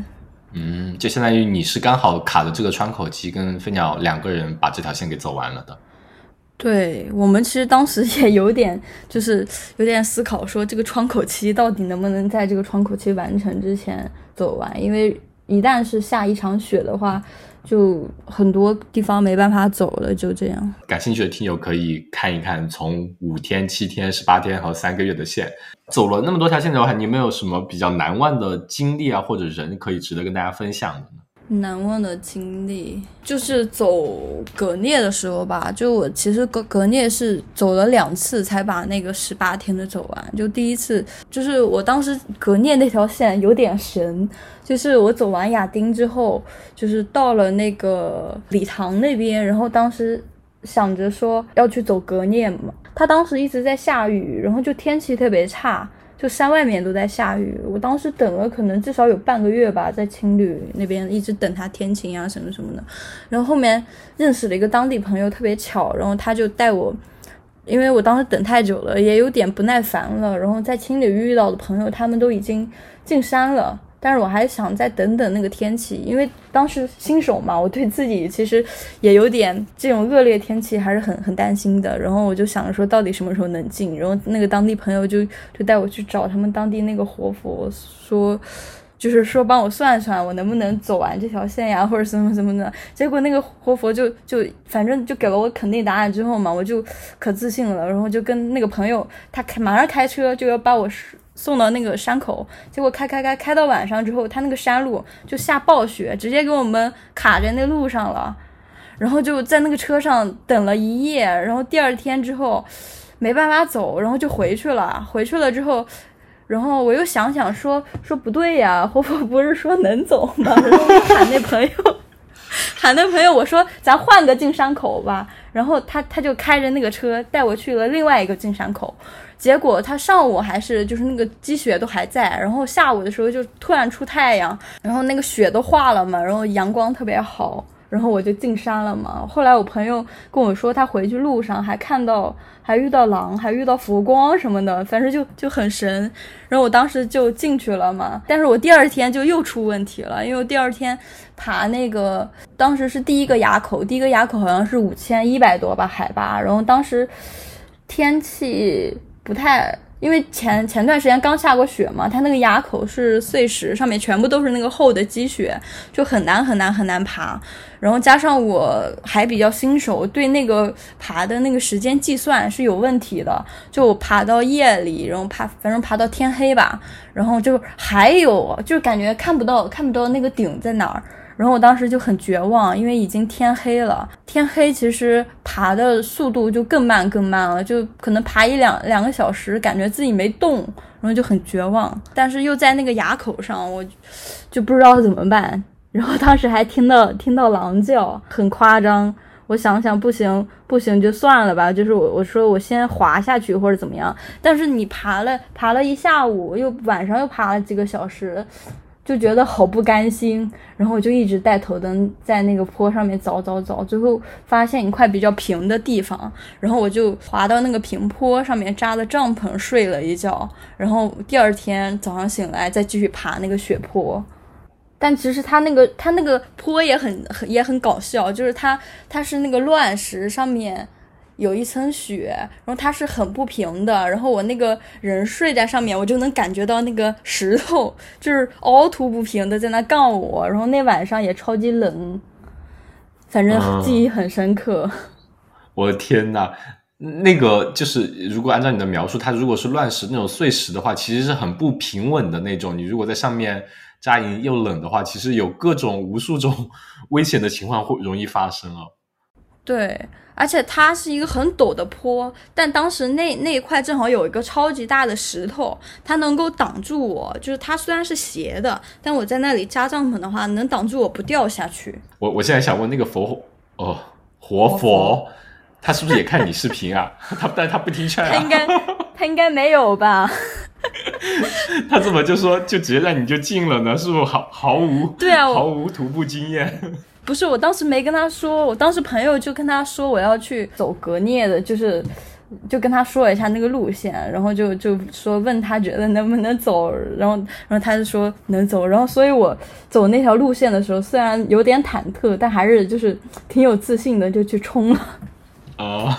嗯，就相当于你是刚好卡的这个窗口期，跟飞鸟两个人把这条线给走完了的。对我们其实当时也有点，就是有点思考，说这个窗口期到底能不能在这个窗口期完成之前走完？因为一旦是下一场雪的话，就很多地方没办法走了。就这样，感兴趣的听友可以看一看，从五天、七天、十八天和三个月的线，走了那么多条线的话，你有没有什么比较难忘的经历啊，或者人可以值得跟大家分享的呢？难忘的经历就是走格聂的时候吧，就我其实格格聂是走了两次才把那个十八天的走完。就第一次，就是我当时格聂那条线有点神，就是我走完亚丁之后，就是到了那个礼堂那边，然后当时想着说要去走格聂嘛，他当时一直在下雨，然后就天气特别差。就山外面都在下雨，我当时等了可能至少有半个月吧，在青旅那边一直等他天晴啊什么什么的。然后后面认识了一个当地朋友，特别巧，然后他就带我，因为我当时等太久了，也有点不耐烦了。然后在青旅遇到的朋友，他们都已经进山了。但是我还想再等等那个天气，因为当时新手嘛，我对自己其实也有点这种恶劣天气还是很很担心的。然后我就想着说，到底什么时候能进？然后那个当地朋友就就带我去找他们当地那个活佛，说就是说帮我算算我能不能走完这条线呀，或者什么什么的。结果那个活佛就就反正就给了我肯定答案之后嘛，我就可自信了，然后就跟那个朋友他开马上开车就要把我。送到那个山口，结果开开开开到晚上之后，他那个山路就下暴雪，直接给我们卡在那路上了。然后就在那个车上等了一夜，然后第二天之后没办法走，然后就回去了。回去了之后，然后我又想想说说不对呀，活佛不是说能走吗？然后我喊那朋友，喊那朋友，我说咱换个进山口吧。然后他他就开着那个车带我去了另外一个进山口。结果他上午还是就是那个积雪都还在，然后下午的时候就突然出太阳，然后那个雪都化了嘛，然后阳光特别好，然后我就进山了嘛。后来我朋友跟我说，他回去路上还看到，还遇到狼，还遇到佛光什么的，反正就就很神。然后我当时就进去了嘛，但是我第二天就又出问题了，因为第二天爬那个，当时是第一个垭口，第一个垭口好像是五千一百多吧海拔，然后当时天气。不太，因为前前段时间刚下过雪嘛，它那个垭口是碎石，上面全部都是那个厚的积雪，就很难很难很难爬。然后加上我还比较新手，对那个爬的那个时间计算是有问题的，就爬到夜里，然后爬，反正爬到天黑吧，然后就还有，就感觉看不到看不到那个顶在哪儿。然后我当时就很绝望，因为已经天黑了。天黑其实爬的速度就更慢更慢了，就可能爬一两两个小时，感觉自己没动，然后就很绝望。但是又在那个垭口上，我就不知道怎么办。然后当时还听到听到狼叫，很夸张。我想想，不行不行，就算了吧。就是我我说我先滑下去或者怎么样。但是你爬了爬了一下午，又晚上又爬了几个小时。就觉得好不甘心，然后我就一直带头灯在那个坡上面找找找，最后发现一块比较平的地方，然后我就滑到那个平坡上面扎了帐篷睡了一觉，然后第二天早上醒来再继续爬那个雪坡，但其实它那个它那个坡也很很也很搞笑，就是它它是那个乱石上面。有一层雪，然后它是很不平的，然后我那个人睡在上面，我就能感觉到那个石头就是凹凸不平的在那杠我，然后那晚上也超级冷，反正记忆很深刻。我的天呐，那个就是如果按照你的描述，它如果是乱石那种碎石的话，其实是很不平稳的那种。你如果在上面扎营又冷的话，其实有各种无数种 危险的情况会容易发生哦。对。而且它是一个很陡的坡，但当时那那一块正好有一个超级大的石头，它能够挡住我。就是它虽然是斜的，但我在那里扎帐篷的话，能挡住我不掉下去。我我现在想问那个佛哦，活佛，他是不是也看你视频啊？他但他不听劝啊？他应该他应该没有吧？他怎么就说就直接让你就进了呢？是不是毫毫无对啊，毫无徒步经验？不是，我当时没跟他说，我当时朋友就跟他说我要去走格聂的，就是就跟他说了一下那个路线，然后就就说问他觉得能不能走，然后然后他就说能走，然后所以我走那条路线的时候，虽然有点忐忑，但还是就是挺有自信的，就去冲了。哦，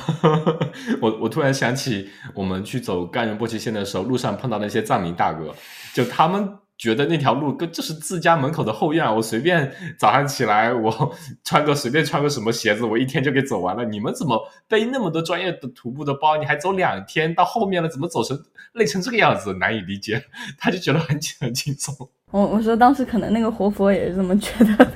我我突然想起我们去走甘仁波齐线的时候，路上碰到那些藏民大哥，就他们。觉得那条路跟就是自家门口的后院，我随便早上起来，我穿个随便穿个什么鞋子，我一天就给走完了。你们怎么背那么多专业的徒步的包？你还走两天，到后面了怎么走成累成这个样子？难以理解。他就觉得很很轻松。我我说当时可能那个活佛也是这么觉得。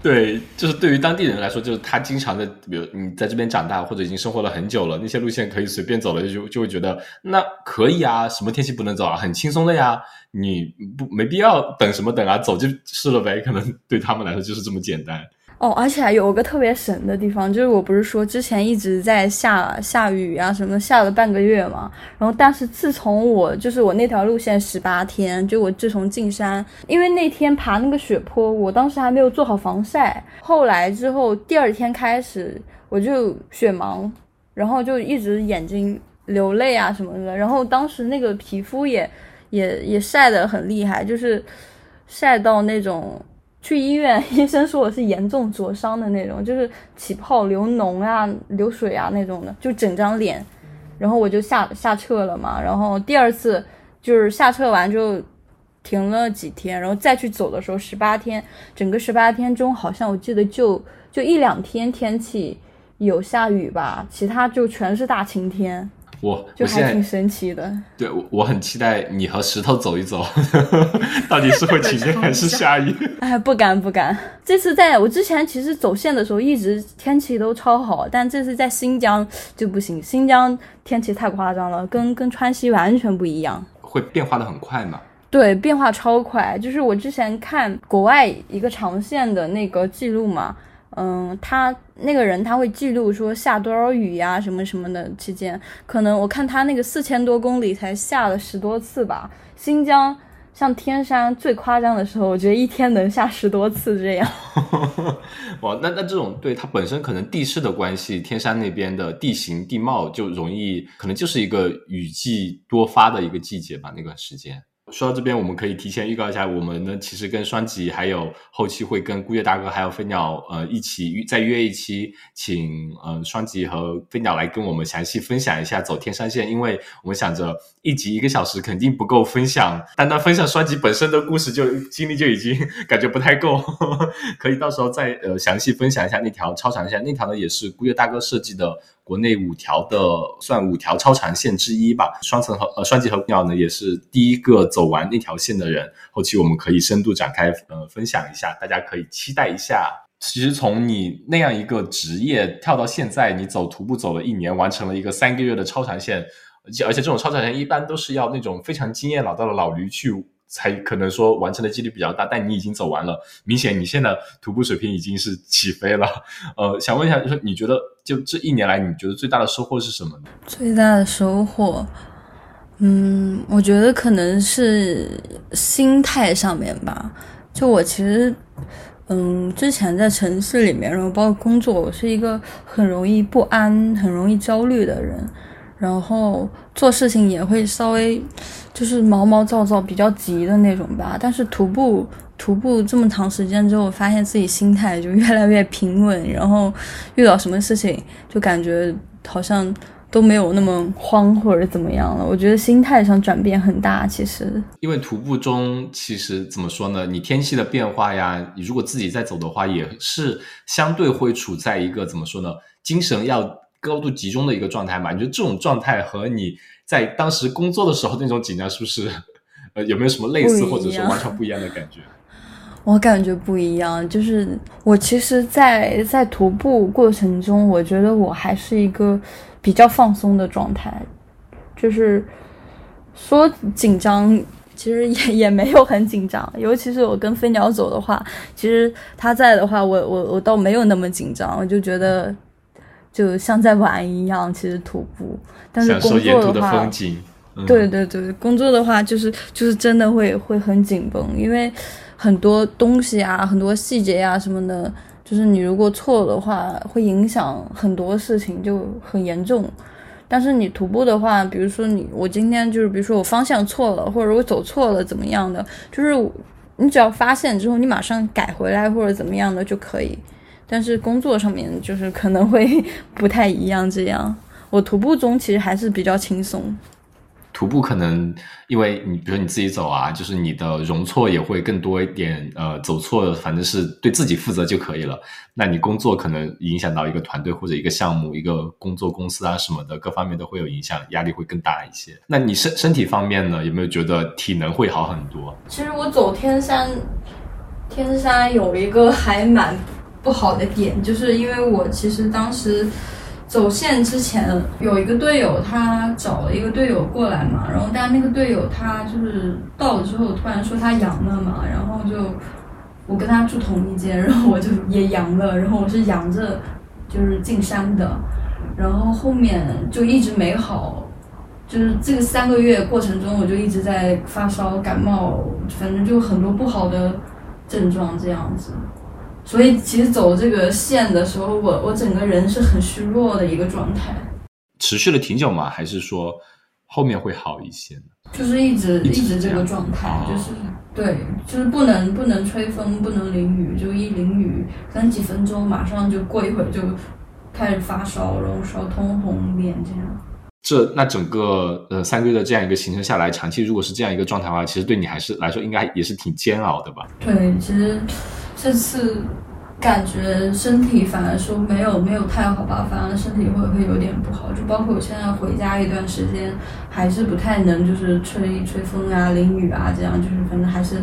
对，就是对于当地人来说，就是他经常的，比如你在这边长大或者已经生活了很久了，那些路线可以随便走了，就就会觉得那可以啊，什么天气不能走啊，很轻松的呀，你不没必要等什么等啊，走就是了呗，可能对他们来说就是这么简单。哦，而且还有个特别神的地方，就是我不是说之前一直在下下雨啊，什么下了半个月嘛。然后，但是自从我就是我那条路线十八天，就我自从进山，因为那天爬那个雪坡，我当时还没有做好防晒。后来之后第二天开始我就雪盲，然后就一直眼睛流泪啊什么的。然后当时那个皮肤也也也晒得很厉害，就是晒到那种。去医院，医生说我是严重灼伤的那种，就是起泡、流脓啊、流水啊那种的，就整张脸。然后我就下下撤了嘛。然后第二次就是下撤完就停了几天，然后再去走的时候，十八天，整个十八天中好像我记得就就一两天天气有下雨吧，其他就全是大晴天。我就还挺神奇的，对我我很期待你和石头走一走，到底是会 晴天还是下雨？哎，不敢不敢。这次在我之前其实走线的时候，一直天气都超好，但这次在新疆就不行，新疆天气太夸张了，跟跟川西完全不一样，会变化的很快嘛？对，变化超快。就是我之前看国外一个长线的那个记录嘛。嗯，他那个人他会记录说下多少雨呀，什么什么的期间，可能我看他那个四千多公里才下了十多次吧。新疆像天山最夸张的时候，我觉得一天能下十多次这样。哇，那那这种对它本身可能地势的关系，天山那边的地形地貌就容易，可能就是一个雨季多发的一个季节吧，那段时间。说到这边，我们可以提前预告一下，我们呢其实跟双吉还有后期会跟孤月大哥还有飞鸟呃一起约再约一期，请呃双吉和飞鸟来跟我们详细分享一下走天山线，因为我们想着一集一个小时肯定不够分享，单单分享双吉本身的故事就经历就已经 感觉不太够，可以到时候再呃详细分享一下那条超长线，那条呢也是孤月大哥设计的。国内五条的算五条超长线之一吧，双层和呃双极和鸟呢也是第一个走完那条线的人。后期我们可以深度展开呃分享一下，大家可以期待一下。其实从你那样一个职业跳到现在，你走徒步走了一年，完成了一个三个月的超长线，而且而且这种超长线一般都是要那种非常经验老道的老驴去。才可能说完成的几率比较大，但你已经走完了，明显你现在徒步水平已经是起飞了。呃，想问一下，就是你觉得就这一年来，你觉得最大的收获是什么呢？最大的收获，嗯，我觉得可能是心态上面吧。就我其实，嗯，之前在城市里面，然后包括工作，我是一个很容易不安、很容易焦虑的人。然后做事情也会稍微就是毛毛躁躁、比较急的那种吧。但是徒步徒步这么长时间之后，发现自己心态就越来越平稳，然后遇到什么事情就感觉好像都没有那么慌或者怎么样了。我觉得心态上转变很大，其实。因为徒步中其实怎么说呢？你天气的变化呀，你如果自己在走的话，也是相对会处在一个怎么说呢？精神要。高度集中的一个状态嘛？你觉得这种状态和你在当时工作的时候那种紧张是不是呃有没有什么类似或者是完全不一样的感觉？我感觉不一样，就是我其实，在在徒步过程中，我觉得我还是一个比较放松的状态，就是说紧张，其实也也没有很紧张。尤其是我跟飞鸟走的话，其实他在的话，我我我倒没有那么紧张，我就觉得。就像在玩一样，其实徒步，但是工作的话，对对对，工作的话就是就是真的会会很紧绷，因为很多东西啊，很多细节啊什么的，就是你如果错的话，会影响很多事情，就很严重。但是你徒步的话，比如说你我今天就是比如说我方向错了，或者我走错了怎么样的，就是你只要发现之后，你马上改回来或者怎么样的就可以。但是工作上面就是可能会 不太一样，这样我徒步中其实还是比较轻松。徒步可能因为你，比如你自己走啊，就是你的容错也会更多一点。呃，走错了，反正是对自己负责就可以了。那你工作可能影响到一个团队或者一个项目、一个工作公司啊什么的，各方面都会有影响，压力会更大一些。那你身身体方面呢，有没有觉得体能会好很多？其实我走天山。天山有一个还蛮不好的点，就是因为我其实当时走线之前有一个队友，他找了一个队友过来嘛，然后但那个队友他就是到了之后突然说他阳了嘛，然后就我跟他住同一间，然后我就也阳了，然后我是阳着就是进山的，然后后面就一直没好。就是这个三个月过程中，我就一直在发烧、感冒，反正就很多不好的症状这样子。所以其实走这个线的时候，我我整个人是很虚弱的一个状态。持续了挺久吗？还是说后面会好一些呢？就是一直一直这个状态，就是对，就是不能不能吹风，不能淋雨，就一淋雨，三几分钟马上就过一会儿就开始发烧，然后烧通红脸这样。这那整个呃三个月的这样一个行程下来，长期如果是这样一个状态的话，其实对你还是来说应该也是挺煎熬的吧？对，其实这次感觉身体反而说没有没有太好吧，反而身体会会有点不好。就包括我现在回家一段时间，还是不太能就是吹吹风啊、淋雨啊这样，就是反正还是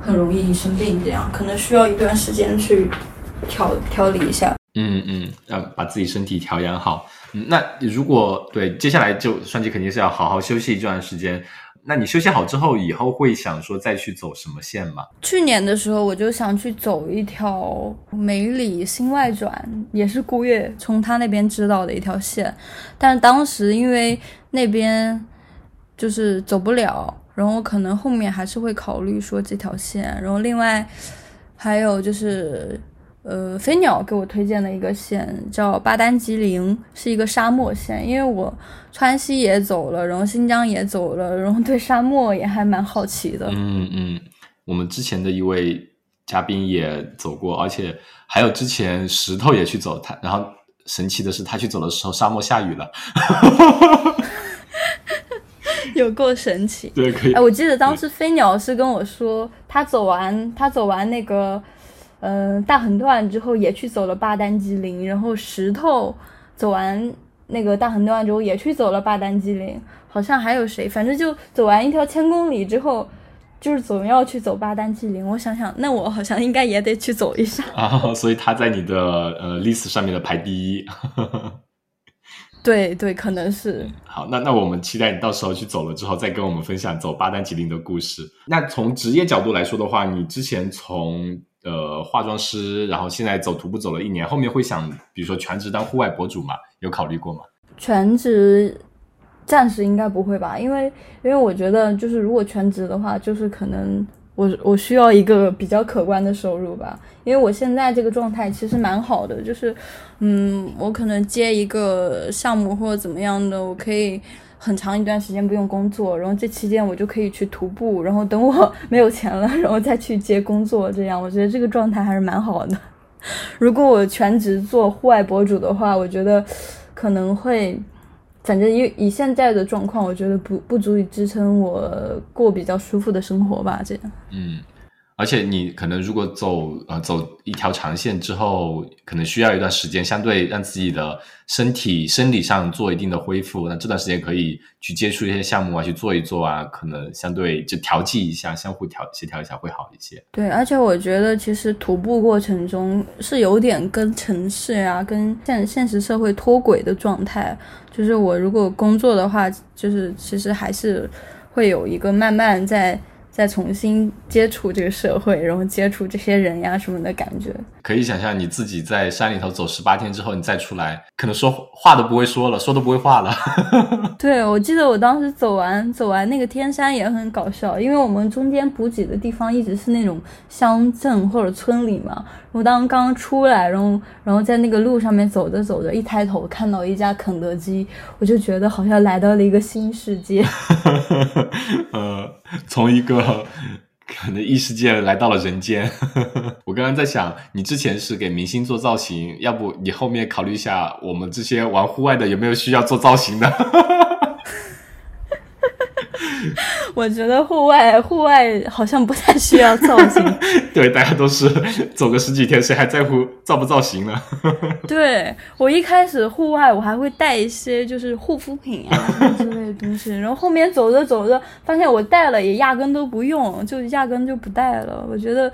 很容易生病这样，可能需要一段时间去调调理一下。嗯嗯，要把自己身体调养好。嗯，那如果对接下来就双击肯定是要好好休息一段时间。那你休息好之后，以后会想说再去走什么线吗？去年的时候我就想去走一条梅里新外转，也是顾月从他那边知道的一条线，但是当时因为那边就是走不了，然后可能后面还是会考虑说这条线。然后另外还有就是。呃，飞鸟给我推荐的一个线叫巴丹吉林，是一个沙漠线。因为我川西也走了，然后新疆也走了，然后对沙漠也还蛮好奇的。嗯嗯，我们之前的一位嘉宾也走过，而且还有之前石头也去走，他然后神奇的是他去走的时候沙漠下雨了，有够神奇。对，可以。哎，我记得当时飞鸟是跟我说，他走完他走完那个。嗯，大横断之后也去走了巴丹吉林，然后石头走完那个大横断之后也去走了巴丹吉林，好像还有谁，反正就走完一条千公里之后，就是总要去走巴丹吉林。我想想，那我好像应该也得去走一下啊。所以他在你的呃 list 上面的排第一。对对，可能是。好，那那我们期待你到时候去走了之后，再跟我们分享走巴丹吉林的故事。那从职业角度来说的话，你之前从呃，化妆师，然后现在走徒步走了一年，后面会想，比如说全职当户外博主吗？有考虑过吗？全职暂时应该不会吧，因为因为我觉得就是如果全职的话，就是可能我我需要一个比较可观的收入吧，因为我现在这个状态其实蛮好的，就是嗯，我可能接一个项目或者怎么样的，我可以。很长一段时间不用工作，然后这期间我就可以去徒步，然后等我 没有钱了，然后再去接工作，这样我觉得这个状态还是蛮好的。如果我全职做户外博主的话，我觉得可能会，反正以以现在的状况，我觉得不不足以支撑我过比较舒服的生活吧，这样。嗯。而且你可能如果走呃走一条长线之后，可能需要一段时间，相对让自己的身体生理上做一定的恢复。那这段时间可以去接触一些项目啊，去做一做啊，可能相对就调剂一下，相互调协调一下会好一些。对，而且我觉得其实徒步过程中是有点跟城市啊、跟现现实社会脱轨的状态。就是我如果工作的话，就是其实还是会有一个慢慢在。再重新接触这个社会，然后接触这些人呀什么的感觉，可以想象你自己在山里头走十八天之后，你再出来，可能说话都不会说了，说都不会话了。对，我记得我当时走完走完那个天山也很搞笑，因为我们中间补给的地方一直是那种乡镇或者村里嘛。我当刚出来，然后然后在那个路上面走着走着，一抬头看到一家肯德基，我就觉得好像来到了一个新世界。呃，从一个可能异世界来到了人间。我刚刚在想，你之前是给明星做造型，要不你后面考虑一下，我们这些玩户外的有没有需要做造型的？我觉得户外户外好像不太需要造型。对，大家都是走个十几天，谁还在乎造不造型呢？对我一开始户外我还会带一些就是护肤品啊之类的东西，然后后面走着走着发现我带了也压根都不用，就压根就不带了。我觉得。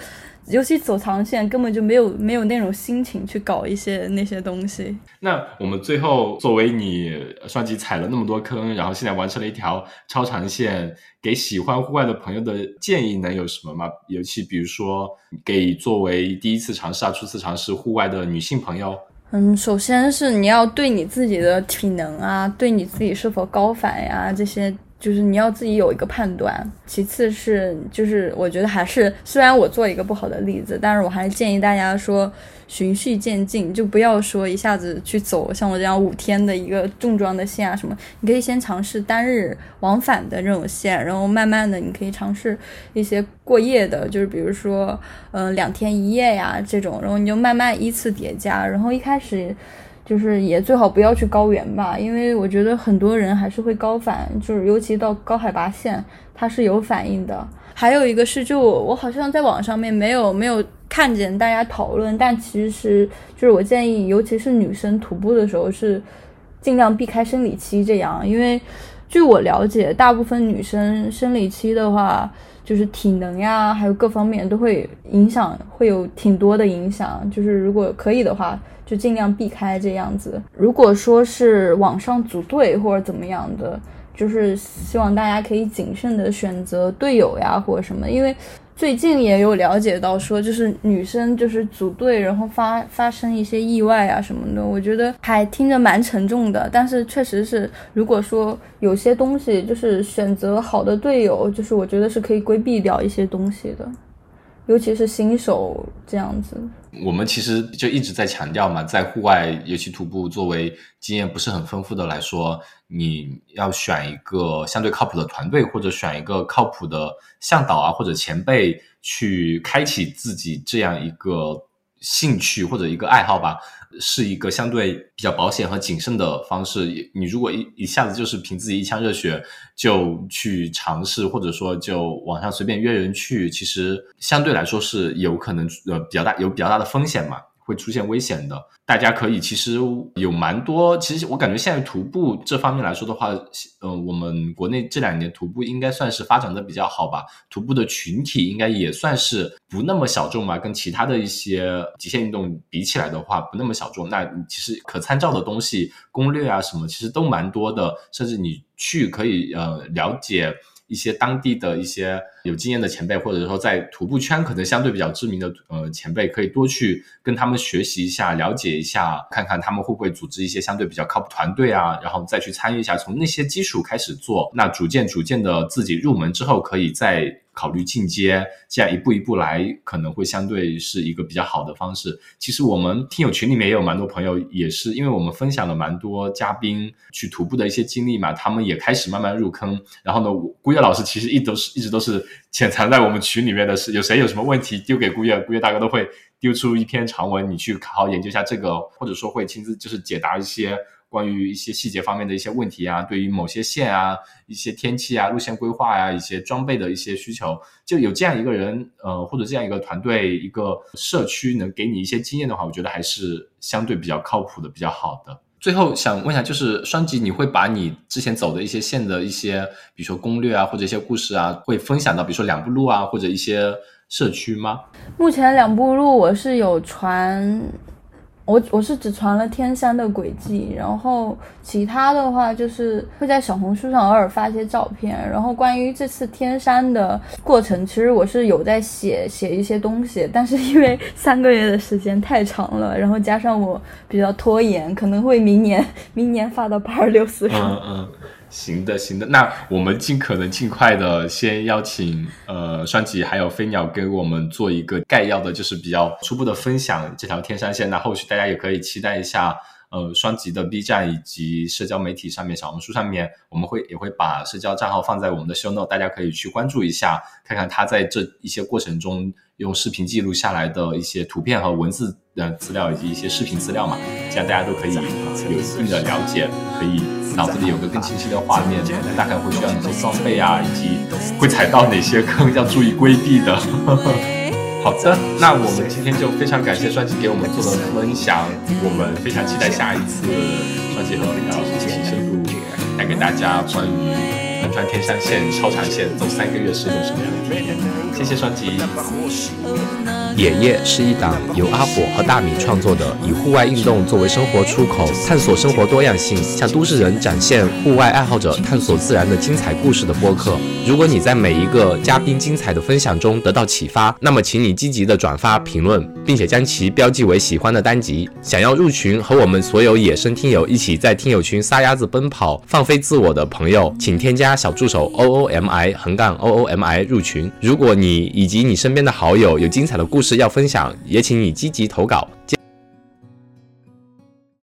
尤其走长线，根本就没有没有那种心情去搞一些那些东西。那我们最后作为你双击踩了那么多坑，然后现在完成了一条超长线，给喜欢户外的朋友的建议能有什么吗？尤其比如说给作为第一次尝试啊、初次尝试户外的女性朋友。嗯，首先是你要对你自己的体能啊，对你自己是否高反呀这些。就是你要自己有一个判断，其次是就是我觉得还是虽然我做一个不好的例子，但是我还是建议大家说循序渐进，就不要说一下子去走像我这样五天的一个重装的线啊什么，你可以先尝试单日往返的这种线，然后慢慢的你可以尝试一些过夜的，就是比如说嗯两天一夜呀这种，然后你就慢慢依次叠加，然后一开始。就是也最好不要去高原吧，因为我觉得很多人还是会高反，就是尤其到高海拔线，它是有反应的。还有一个是，就我好像在网上面没有没有看见大家讨论，但其实就是我建议，尤其是女生徒步的时候是尽量避开生理期这样，因为据我了解，大部分女生生理期的话，就是体能呀，还有各方面都会影响，会有挺多的影响。就是如果可以的话。就尽量避开这样子。如果说是网上组队或者怎么样的，就是希望大家可以谨慎的选择队友呀，或者什么。因为最近也有了解到说，就是女生就是组队，然后发发生一些意外啊什么的。我觉得还听着蛮沉重的，但是确实是，如果说有些东西就是选择好的队友，就是我觉得是可以规避掉一些东西的。尤其是新手这样子，我们其实就一直在强调嘛，在户外尤其徒步，作为经验不是很丰富的来说，你要选一个相对靠谱的团队，或者选一个靠谱的向导啊，或者前辈去开启自己这样一个兴趣或者一个爱好吧。是一个相对比较保险和谨慎的方式。你如果一一下子就是凭自己一腔热血就去尝试，或者说就网上随便约人去，其实相对来说是有可能呃比较大有比较大的风险嘛。会出现危险的，大家可以其实有蛮多。其实我感觉现在徒步这方面来说的话，嗯，我们国内这两年徒步应该算是发展的比较好吧。徒步的群体应该也算是不那么小众嘛，跟其他的一些极限运动比起来的话，不那么小众。那其实可参照的东西、攻略啊什么，其实都蛮多的。甚至你去可以呃了解。一些当地的一些有经验的前辈，或者说在徒步圈可能相对比较知名的呃前辈，可以多去跟他们学习一下，了解一下，看看他们会不会组织一些相对比较靠谱团队啊，然后再去参与一下，从那些基础开始做，那逐渐逐渐的自己入门之后，可以再。考虑进阶，这样一步一步来，可能会相对是一个比较好的方式。其实我们听友群里面也有蛮多朋友，也是因为我们分享了蛮多嘉宾去徒步的一些经历嘛，他们也开始慢慢入坑。然后呢，顾月老师其实一都是一直都是潜藏在我们群里面的，是有谁有什么问题丢给顾月，顾月大哥都会丢出一篇长文，你去好好研究一下这个，或者说会亲自就是解答一些。关于一些细节方面的一些问题啊，对于某些线啊、一些天气啊、路线规划呀、一些装备的一些需求，就有这样一个人，呃，或者这样一个团队、一个社区能给你一些经验的话，我觉得还是相对比较靠谱的、比较好的。最后想问一下，就是双吉，你会把你之前走的一些线的一些，比如说攻略啊，或者一些故事啊，会分享到比如说两步路啊，或者一些社区吗？目前两步路我是有传。我我是只传了天山的轨迹，然后其他的话就是会在小红书上偶尔发一些照片。然后关于这次天山的过程，其实我是有在写写一些东西，但是因为三个月的时间太长了，然后加上我比较拖延，可能会明年明年发到八二六四上。行的，行的，那我们尽可能尽快的先邀请呃双吉还有飞鸟给我们做一个概要的，就是比较初步的分享这条天山线。那后续大家也可以期待一下呃双吉的 B 站以及社交媒体上面，小红书上面，我们会也会把社交账号放在我们的 show note，大家可以去关注一下，看看他在这一些过程中用视频记录下来的一些图片和文字的资料，以及一些视频资料嘛，这样大家都可以有一定的了解，可以脑子里有个更清晰的画面，大概会需要哪些装备啊，以及会踩到哪些坑要注意规避的。好的，那我们今天就非常感谢双吉给我们做的分享，我们非常期待下一次双吉和李老师一起深入带给大家关于横穿天山线超长线走三个月是种什么样的体验。谢谢双击。野夜是一档由阿火和大米创作的，以户外运动作为生活出口，探索生活多样性，向都市人展现户外爱好者探索自然的精彩故事的播客。如果你在每一个嘉宾精彩的分享中得到启发，那么请你积极的转发、评论，并且将其标记为喜欢的单集。想要入群和我们所有野生听友一起在听友群撒丫子奔跑、放飞自我的朋友，请添加小助手 O O M I 横杠 O O M I 入群。如果你以及你身边的好友有精彩的故事要分享，也请你积极投稿。